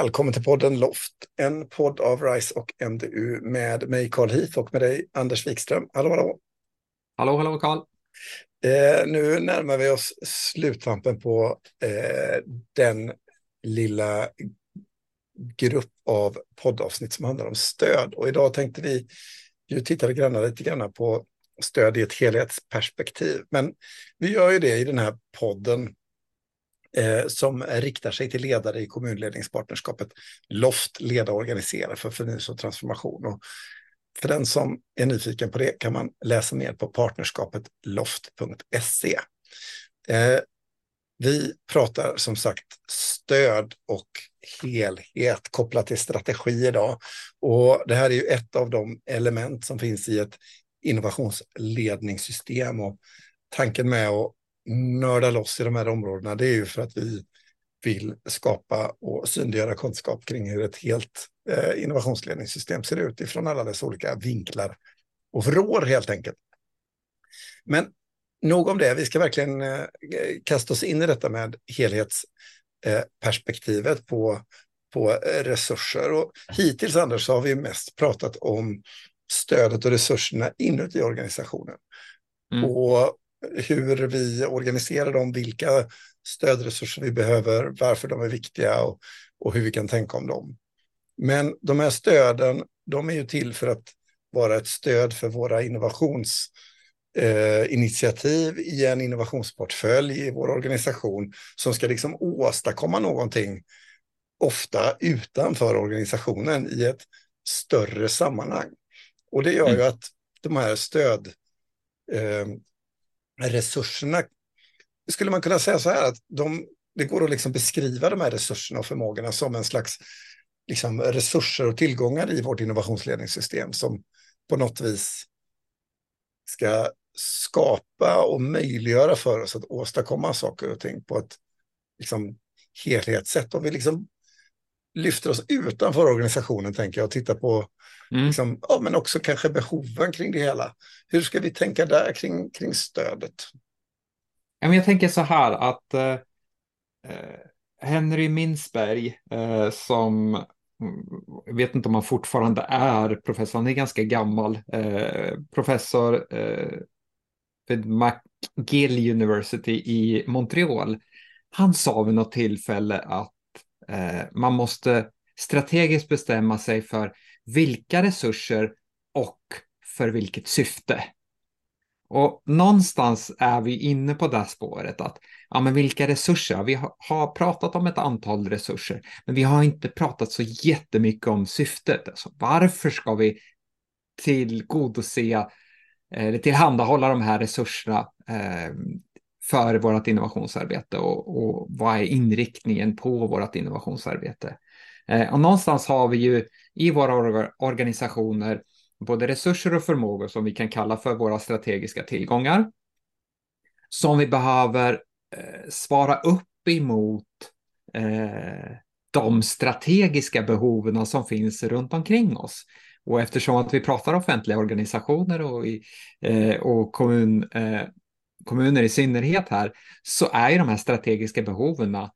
Välkommen till podden Loft, en podd av RISE och MDU med mig Carl Heath och med dig Anders Wikström. Hallå, hallå! Hallå, hallå Carl! Eh, nu närmar vi oss sluttampen på eh, den lilla grupp av poddavsnitt som handlar om stöd. Och idag tänkte vi ju titta lite grann på stöd i ett helhetsperspektiv. Men vi gör ju det i den här podden eh, som riktar sig till ledare i kommunledningspartnerskapet LOFT, leda och organisera för förnyelse och transformation. Och för den som är nyfiken på det kan man läsa mer på partnerskapet loft.se. Eh, vi pratar som sagt stöd och helhet kopplat till strategi idag. Och det här är ju ett av de element som finns i ett innovationsledningssystem. Och tanken med att nörda loss i de här områdena, det är ju för att vi vill skapa och synliggöra kunskap kring hur ett helt eh, innovationsledningssystem ser ut ifrån alla dess olika vinklar och vrår helt enkelt. Men nog om det, vi ska verkligen eh, kasta oss in i detta med helhetsperspektivet eh, på, på resurser. Och hittills, Anders, så har vi mest pratat om stödet och resurserna inuti organisationen. Mm. Och hur vi organiserar dem, vilka stödresurser vi behöver, varför de är viktiga och, och hur vi kan tänka om dem. Men de här stöden, de är ju till för att vara ett stöd för våra innovationsinitiativ eh, i en innovationsportfölj i vår organisation som ska liksom åstadkomma någonting, ofta utanför organisationen i ett större sammanhang. Och det gör mm. ju att de här stöd eh, resurserna, skulle man kunna säga så här att de, det går att liksom beskriva de här resurserna och förmågorna som en slags liksom, resurser och tillgångar i vårt innovationsledningssystem som på något vis ska skapa och möjliggöra för oss att åstadkomma saker och ting på ett liksom, helhetssätt. Om vi liksom lyfter oss utanför organisationen tänker jag och tittar på mm. liksom, ja, men också kanske behoven kring det hela. Hur ska vi tänka där kring, kring stödet? Jag tänker så här att eh, eh Henry Minsberg eh, som mm, jag vet inte om han fortfarande är professor, han är ganska gammal, eh, professor eh, vid McGill University i Montreal. Han sa vid något tillfälle att Eh, man måste strategiskt bestämma sig för vilka resurser och för vilket syfte. Och någonstans är vi inne på det spåret att ja, men vilka resurser? Vi har pratat om ett antal resurser, men vi har inte pratat så jättemycket om syftet. Alltså, varför ska vi tillgodose eh, eller tillhandahålla de här resurserna eh, för vårt innovationsarbete och, och vad är inriktningen på vårt innovationsarbete. Eh, och någonstans har vi ju i våra organisationer både resurser och förmågor som vi kan kalla för våra strategiska tillgångar som vi behöver eh, svara upp emot eh, de strategiska behoven som finns runt omkring oss. Och eftersom att vi pratar offentliga organisationer och, i, eh, och kommun, eh, kommuner i synnerhet här, så är ju de här strategiska behoven eh,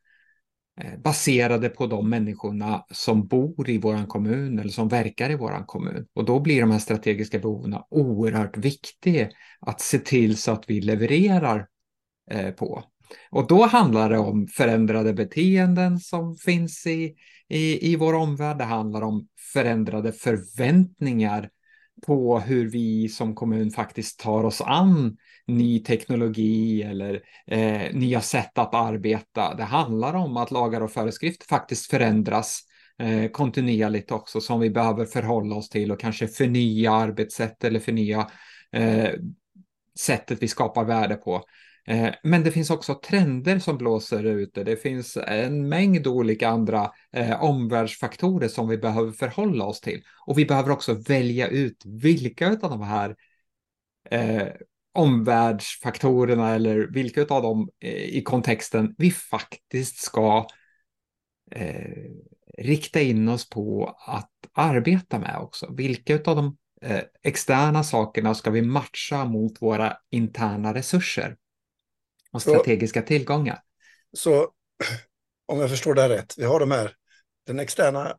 baserade på de människorna som bor i vår kommun eller som verkar i vår kommun. Och då blir de här strategiska behoven oerhört viktiga att se till så att vi levererar eh, på. Och då handlar det om förändrade beteenden som finns i, i, i vår omvärld. Det handlar om förändrade förväntningar på hur vi som kommun faktiskt tar oss an ny teknologi eller eh, nya sätt att arbeta. Det handlar om att lagar och föreskrifter faktiskt förändras eh, kontinuerligt också som vi behöver förhålla oss till och kanske förnya arbetssätt eller förnya eh, sättet vi skapar värde på. Eh, men det finns också trender som blåser ute. Det finns en mängd olika andra eh, omvärldsfaktorer som vi behöver förhålla oss till. Och vi behöver också välja ut vilka av de här eh, omvärldsfaktorerna eller vilka av dem eh, i kontexten vi faktiskt ska eh, rikta in oss på att arbeta med också. Vilka av de eh, externa sakerna ska vi matcha mot våra interna resurser och strategiska så, tillgångar? Så om jag förstår det här rätt, vi har de här den externa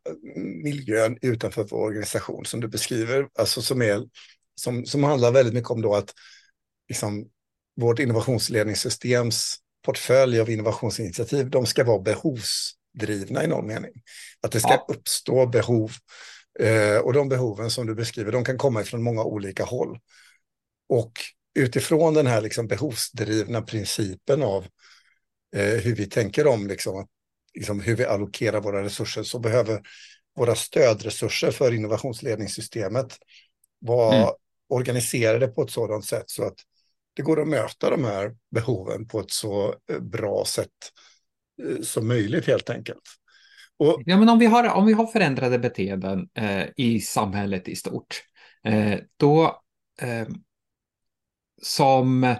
miljön utanför vår organisation som du beskriver, alltså som, är, som, som handlar väldigt mycket om då att liksom, vårt innovationsledningssystems portfölj av innovationsinitiativ, de ska vara behovsdrivna i någon mening. Att det ska ja. uppstå behov. Eh, och de behoven som du beskriver, de kan komma från många olika håll. Och utifrån den här liksom behovsdrivna principen av eh, hur vi tänker om liksom, liksom, hur vi allokerar våra resurser så behöver våra stödresurser för innovationsledningssystemet vara mm. organiserade på ett sådant sätt så att det går att möta de här behoven på ett så eh, bra sätt eh, som möjligt helt enkelt. Och, ja, men om, vi har, om vi har förändrade beteenden eh, i samhället i stort, eh, då eh, som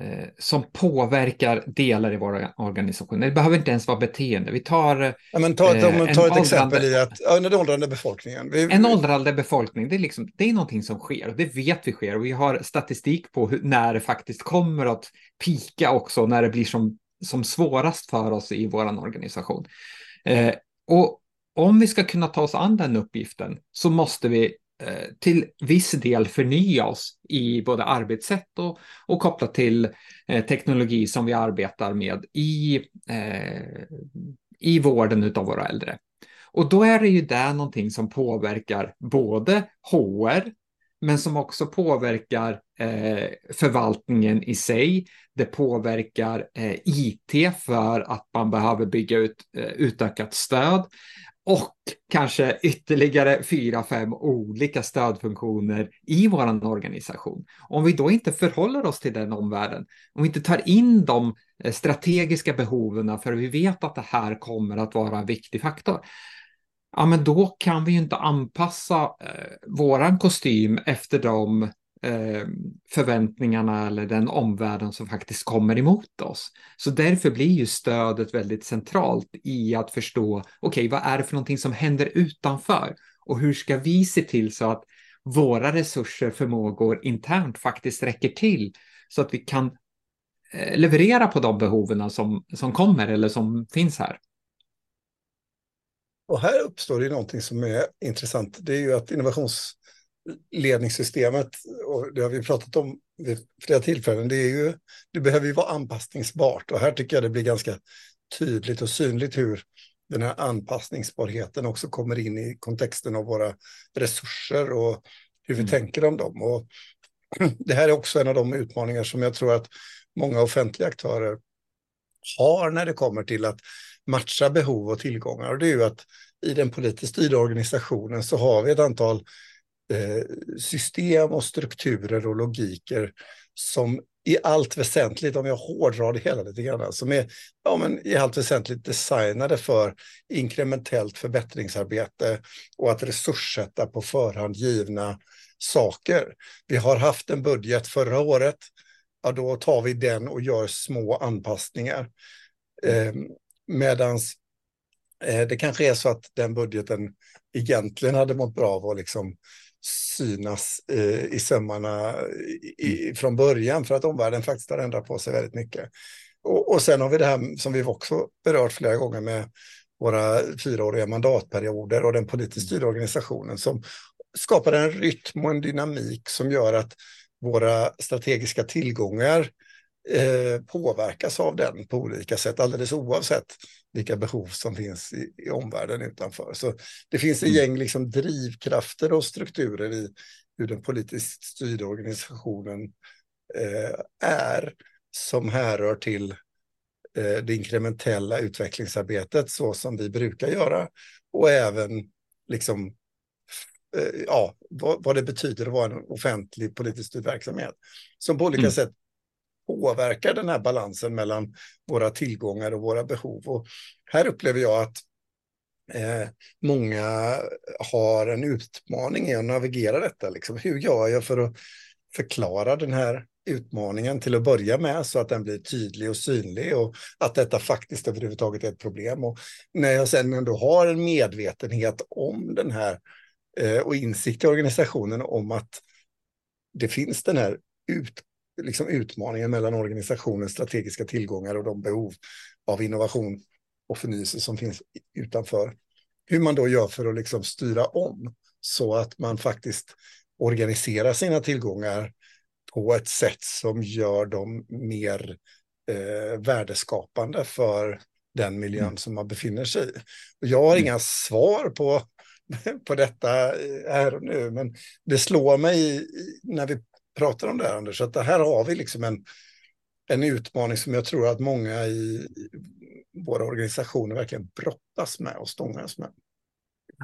Eh, som påverkar delar i våra organisationer. Det behöver inte ens vara beteende. Vi tar, ja, men ta, eh, ta ett åldrande, exempel i att, ja, den åldrande befolkningen. Vi, en åldrande befolkning, det är, liksom, det är någonting som sker och det vet vi sker och vi har statistik på hur, när det faktiskt kommer att pika också, när det blir som, som svårast för oss i vår organisation. Eh, och om vi ska kunna ta oss an den uppgiften så måste vi Eh, till viss del förnya oss i både arbetssätt och, och kopplat till eh, teknologi som vi arbetar med i, eh, i vården av våra äldre. Och då är det ju där någonting som påverkar både HR, men som också påverkar eh, förvaltningen i sig. Det påverkar eh, IT för att man behöver bygga ut eh, utökat stöd och kanske ytterligare fyra, fem olika stödfunktioner i vår organisation. Om vi då inte förhåller oss till den omvärlden, om vi inte tar in de eh, strategiska behoven för vi vet att det här kommer att vara en viktig faktor, ja, men då kan vi ju inte anpassa eh, våran kostym efter de Eh, förväntningarna eller den omvärlden som faktiskt kommer emot oss. Så därför blir ju stödet väldigt centralt i att förstå, okej, okay, vad är det för någonting som händer utanför? Och hur ska vi se till så att våra resurser, förmågor internt faktiskt räcker till så att vi kan eh, leverera på de behoven som, som kommer eller som finns här. Och här uppstår det någonting som är intressant. Det är ju att innovations ledningssystemet, och det har vi pratat om vid flera tillfällen, det, är ju, det behöver ju vara anpassningsbart. Och här tycker jag det blir ganska tydligt och synligt hur den här anpassningsbarheten också kommer in i kontexten av våra resurser och hur vi mm. tänker om dem. Och det här är också en av de utmaningar som jag tror att många offentliga aktörer har när det kommer till att matcha behov och tillgångar. Och det är ju att i den politiskt styrda organisationen så har vi ett antal Eh, system och strukturer och logiker som i allt väsentligt, om jag hårdrar det hela lite grann, som är ja, men i allt väsentligt designade för inkrementellt förbättringsarbete och att resurssätta på förhand givna saker. Vi har haft en budget förra året, ja, då tar vi den och gör små anpassningar. Eh, medans eh, det kanske är så att den budgeten egentligen hade mått bra av att liksom synas eh, i sömmarna i, mm. från början för att omvärlden faktiskt har ändrat på sig väldigt mycket. Och, och sen har vi det här som vi också berört flera gånger med våra fyraåriga mandatperioder och den politiskt styrda organisationen som skapar en rytm och en dynamik som gör att våra strategiska tillgångar eh, påverkas av den på olika sätt, alldeles oavsett vilka behov som finns i, i omvärlden utanför. Så det finns ett mm. gäng liksom drivkrafter och strukturer i hur den politiskt styrda organisationen eh, är som härrör till eh, det inkrementella utvecklingsarbetet så som vi brukar göra och även liksom eh, ja, vad, vad, det betyder att vara en offentlig politiskt styrd verksamhet som på olika mm. sätt påverkar den här balansen mellan våra tillgångar och våra behov. Och här upplever jag att eh, många har en utmaning i att navigera detta. Liksom. Hur gör jag för att förklara den här utmaningen till att börja med så att den blir tydlig och synlig och att detta faktiskt överhuvudtaget är ett problem. Och när jag sen ändå har en medvetenhet om den här eh, och insikt i organisationen om att det finns den här ut, liksom utmaningen mellan organisationens strategiska tillgångar och de behov av innovation och förnyelse som finns utanför. Hur man då gör för att liksom styra om så att man faktiskt organiserar sina tillgångar på ett sätt som gör dem mer eh, värdeskapande för den miljön mm. som man befinner sig i. Och jag har mm. inga svar på, på detta här och nu, men det slår mig när vi pratar om det här, Anders, att här har vi liksom en, en utmaning som jag tror att många i våra organisationer verkligen brottas med och stångas med.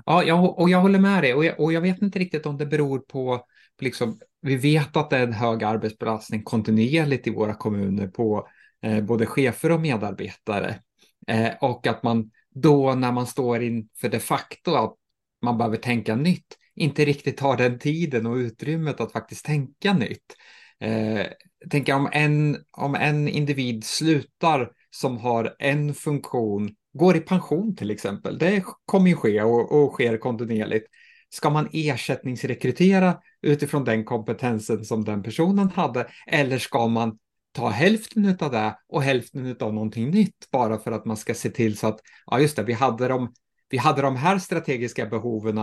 Ja, jag, och jag håller med dig och jag, och jag vet inte riktigt om det beror på, på liksom, vi vet att det är en hög arbetsbelastning kontinuerligt i våra kommuner på eh, både chefer och medarbetare. Eh, och att man då när man står inför de facto att man behöver tänka nytt, inte riktigt har den tiden och utrymmet att faktiskt tänka nytt. Eh, tänker om en, om en individ slutar som har en funktion, går i pension till exempel, det kommer ju ske och, och sker kontinuerligt. Ska man ersättningsrekrytera utifrån den kompetensen som den personen hade eller ska man ta hälften av det och hälften av någonting nytt bara för att man ska se till så att, ja just det, vi hade de, vi hade de här strategiska behoven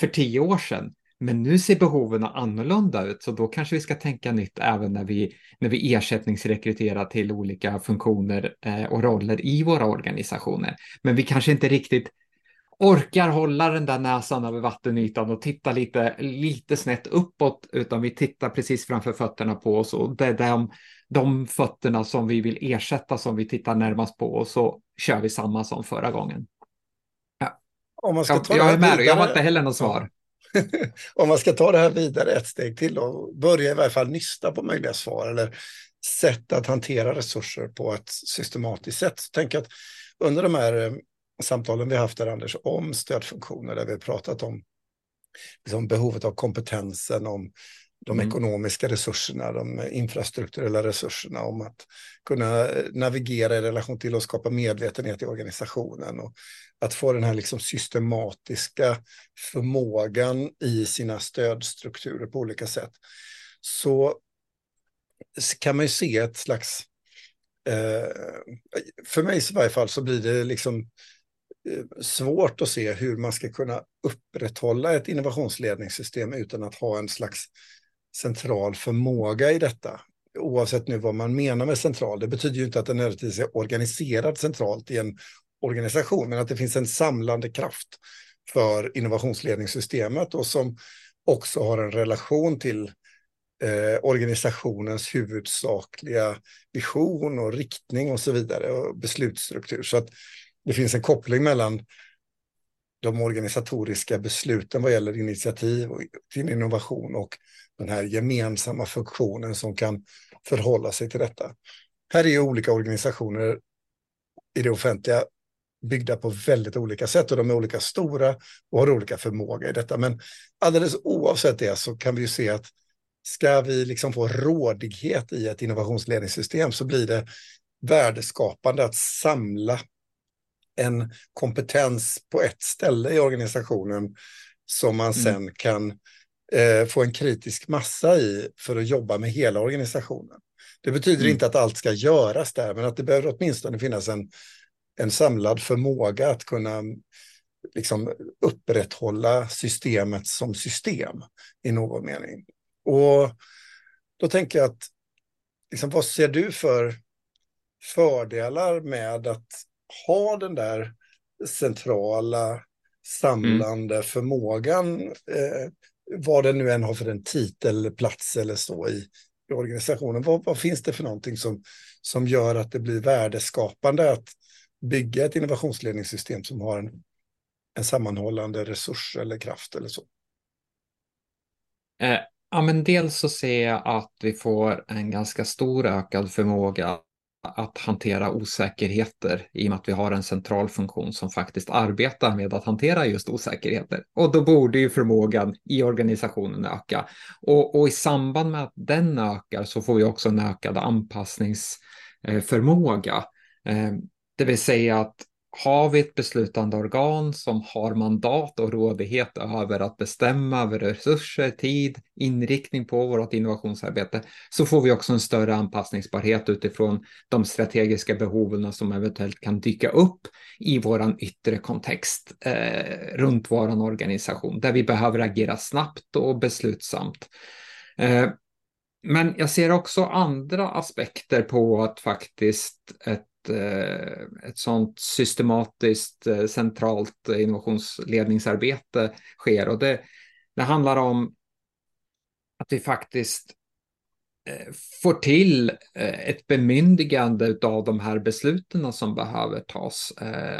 för tio år sedan, men nu ser behoven annorlunda ut, så då kanske vi ska tänka nytt även när vi, när vi ersättningsrekryterar till olika funktioner eh, och roller i våra organisationer. Men vi kanske inte riktigt orkar hålla den där näsan över vattenytan och titta lite, lite snett uppåt, utan vi tittar precis framför fötterna på oss och det är de, de fötterna som vi vill ersätta som vi tittar närmast på och så kör vi samma som förra gången. Om man ska ta jag, är med vidare, jag har inte heller något svar. Om man ska ta det här vidare ett steg till och börja i varje fall nysta på möjliga svar eller sätt att hantera resurser på ett systematiskt sätt. Tänk att under de här eh, samtalen vi haft där, Anders, om stödfunktioner där vi har pratat om liksom behovet av kompetensen, om de mm. ekonomiska resurserna, de infrastrukturella resurserna, om att kunna navigera i relation till och skapa medvetenhet i organisationen och att få den här liksom systematiska förmågan i sina stödstrukturer på olika sätt. Så kan man ju se ett slags, eh, för mig i varje fall så blir det liksom Eh, svårt att se hur man ska kunna upprätthålla ett innovationsledningssystem utan att ha en slags central förmåga i detta. Oavsett nu vad man menar med central. Det betyder ju inte att den nödvändigtvis är organiserad centralt i en organisation, men att det finns en samlande kraft för innovationsledningssystemet och som också har en relation till eh, organisationens huvudsakliga vision och riktning och så vidare och beslutsstruktur. Så att det finns en koppling mellan de organisatoriska besluten vad gäller initiativ och till innovation och den här gemensamma funktionen som kan förhålla sig till detta. Här är ju olika organisationer i det offentliga byggda på väldigt olika sätt och de är olika stora och har olika förmåga i detta. Men alldeles oavsett det så kan vi ju se att ska vi liksom få rådighet i ett innovationsledningssystem så blir det värdeskapande att samla en kompetens på ett ställe i organisationen som man mm. sen kan eh, få en kritisk massa i för att jobba med hela organisationen. Det betyder mm. inte att allt ska göras där, men att det behöver åtminstone finnas en, en samlad förmåga att kunna liksom, upprätthålla systemet som system i någon mening. Och då tänker jag att, liksom, vad ser du för fördelar med att ha den där centrala samlande mm. förmågan, eh, vad den nu än har för en titel, plats eller så i, i organisationen. Vad, vad, finns det för någonting som, som gör att det blir värdeskapande att bygga ett innovationsledningssystem som har en, en sammanhållande resurs eller kraft eller så? Eh, ja, men dels så ser jag att vi får en ganska stor ökad förmåga att hantera osäkerheter i och med att vi har en central funktion som faktiskt arbetar med att hantera just osäkerheter. Och då borde ju förmågan i organisationen öka. Och, och i samband med att den ökar så får vi också en ökad anpassningsförmåga. Eh, det vill säga att har vi ett beslutande organ som har mandat och rådighet över att bestämma över resurser, tid, inriktning på vårt innovationsarbete, så får vi också en större anpassningsbarhet utifrån de strategiska behoven som eventuellt kan dyka upp i vår yttre kontext eh, runt vår organisation, där vi behöver agera snabbt och beslutsamt. Eh, men jag ser också andra aspekter på att faktiskt ett Eh, ett sånt systematiskt eh, centralt innovationsledningsarbete sker. Och det, det handlar om att vi faktiskt eh, får till ett bemyndigande av de här besluten som behöver tas.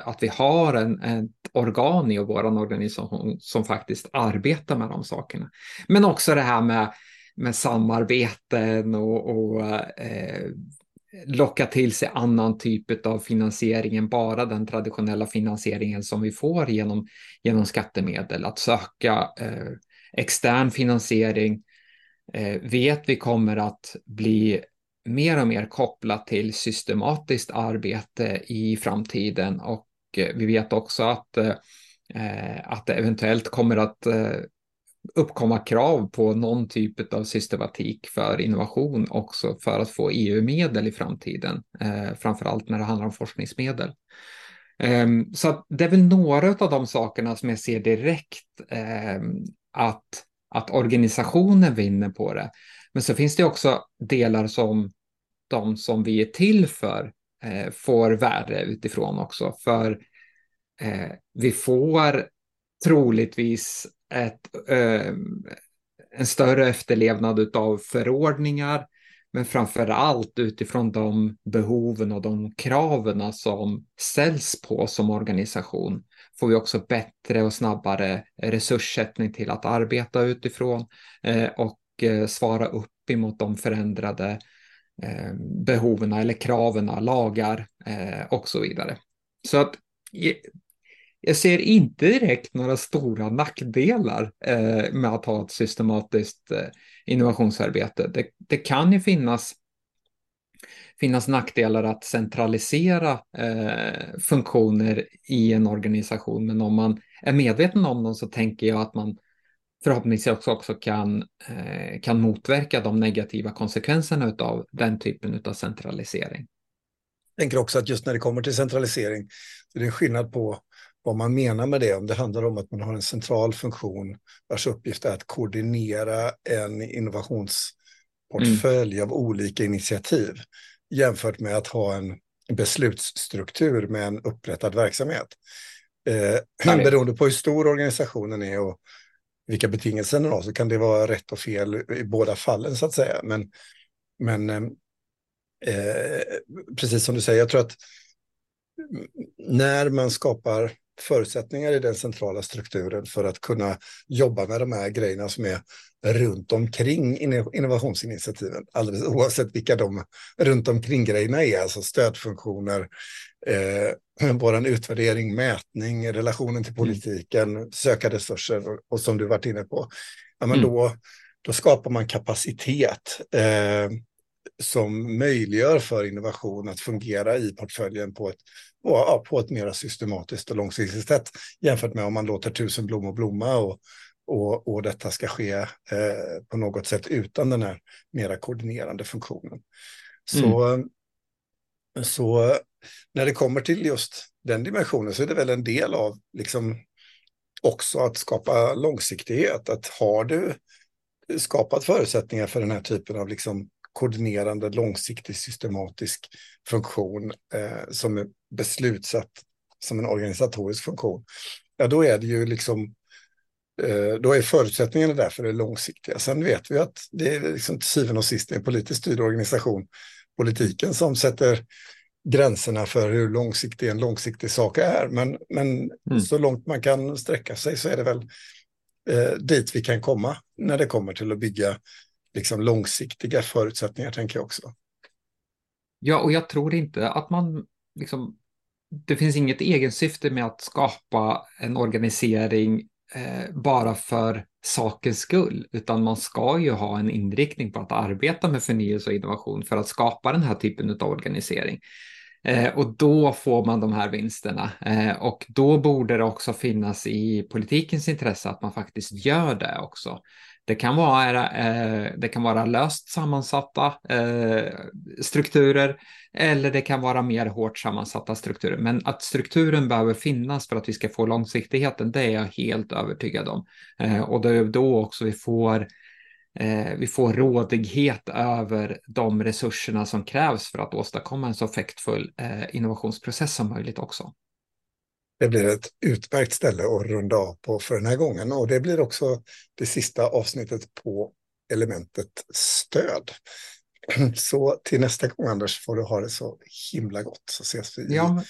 Att vi har en, ett organ i vår organisation som faktiskt arbetar med de sakerna. Men också det här med, med samarbeten och, och eh, locka till sig annan typ av finansiering än bara den traditionella finansieringen som vi får genom, genom skattemedel. Att söka eh, extern finansiering eh, vet vi kommer att bli mer och mer kopplat till systematiskt arbete i framtiden och eh, vi vet också att, eh, eh att det eventuellt kommer att eh, uppkomma krav på någon typ av systematik för innovation också för att få EU-medel i framtiden, eh, framför allt när det handlar om forskningsmedel. Eh, så det är väl några av de sakerna som jag ser direkt eh, att, att organisationen vinner på det. Men så finns det också delar som de som vi är till för eh, får värde utifrån också. För eh, vi får troligtvis ett, eh, en större efterlevnad av förordningar, men framför allt utifrån de behoven och de kraven som ställs på som organisation får vi också bättre och snabbare resurssättning till att arbeta utifrån eh, och eh, svara upp emot de förändrade eh, behoven eller kraven, lagar eh, och så vidare. Så att jag ser inte direkt några stora nackdelar eh, med att ha ett systematiskt eh, innovationsarbete. Det, det, kan ju finnas, finnas nackdelar att centralisera eh, funktioner i en organisation, men om man är medveten om dem så tänker jag att man förhoppningsvis också, också kan, eh, kan motverka de negativa konsekvenserna av den typen av centralisering. Jag tänker också att just när det kommer till centralisering, det är skillnad på vad man menar med det, om det handlar om att man har en central funktion vars uppgift är att koordinera en innovationsportfölj mm. av olika initiativ jämfört med att ha en beslutsstruktur med en upprättad verksamhet. Eh, beroende på hur stor organisationen är och vilka betingelser den har så kan det vara rätt och fel i båda fallen så att säga. Men, men eh, eh precis som du säger, jag tror att när man skapar förutsättningar i den centrala strukturen för att kunna jobba med de här grejerna som är runt omkring innovationsinitiativen, alldeles oavsett vilka de runt omkring grejerna är, alltså stödfunktioner, eh, vår utvärdering, mätning, relationen till mm. politiken, mm. söka resurser och, och, som du varit inne på. Ja, men mm. då, då skapar man kapacitet eh, som möjliggör för innovation att fungera i portföljen på ett och, ja, på ett mer systematiskt och långsiktigt sätt jämfört med om man låter tusen blommor blomma och, och, och detta ska ske eh, på något sätt utan den här mera koordinerande funktionen. Så, mm. så när det kommer till just den dimensionen så är det väl en del av liksom också att skapa långsiktighet. Att har du skapat förutsättningar för den här typen av liksom koordinerande, långsiktig, systematisk funktion eh, som är beslutsatt som en organisatorisk funktion, ja då är det ju liksom eh, då är förutsättningarna därför det långsiktiga. Sen vet vi att det är liksom till syvende och sist en politiskt styrd organisation, politiken, som sätter gränserna för hur långsiktig en långsiktig sak är. Men, men mm. så långt man kan sträcka sig så är det väl eh, dit vi kan komma när det kommer till att bygga liksom långsiktiga förutsättningar, tänker jag också. Ja, och jag tror inte att man liksom, det finns inget egensyfte med att skapa en organisering eh, bara för sakens skull, utan man ska ju ha en inriktning på att arbeta med förnyelse och innovation för att skapa den här typen av organisering. Eh, och då får man de här vinsterna. Eh, och då borde det också finnas i politikens intresse att man faktiskt gör det också. Det kan vara, eh, det kan vara löst sammansatta eh, strukturer eller det kan vara mer hårt sammansatta strukturer. Men att strukturen behöver finnas för att vi ska få långsiktigheten, det är jag helt övertygad om. Eh, och det är då också vi får eh, vi får rådighet över de resurserna som krävs för att åstadkomma en så effektfull eh, innovationsprocess som möjligt också. Det blir ett utmärkt ställe att runda av på för den här gången och det blir också det sista avsnittet på elementet stöd. Så till nästa gång Anders får du ha det så himla gott så ses vi ja.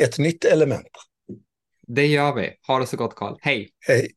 i ett nytt element. Det gör vi. Ha det så gott Karl. Hej! Hej!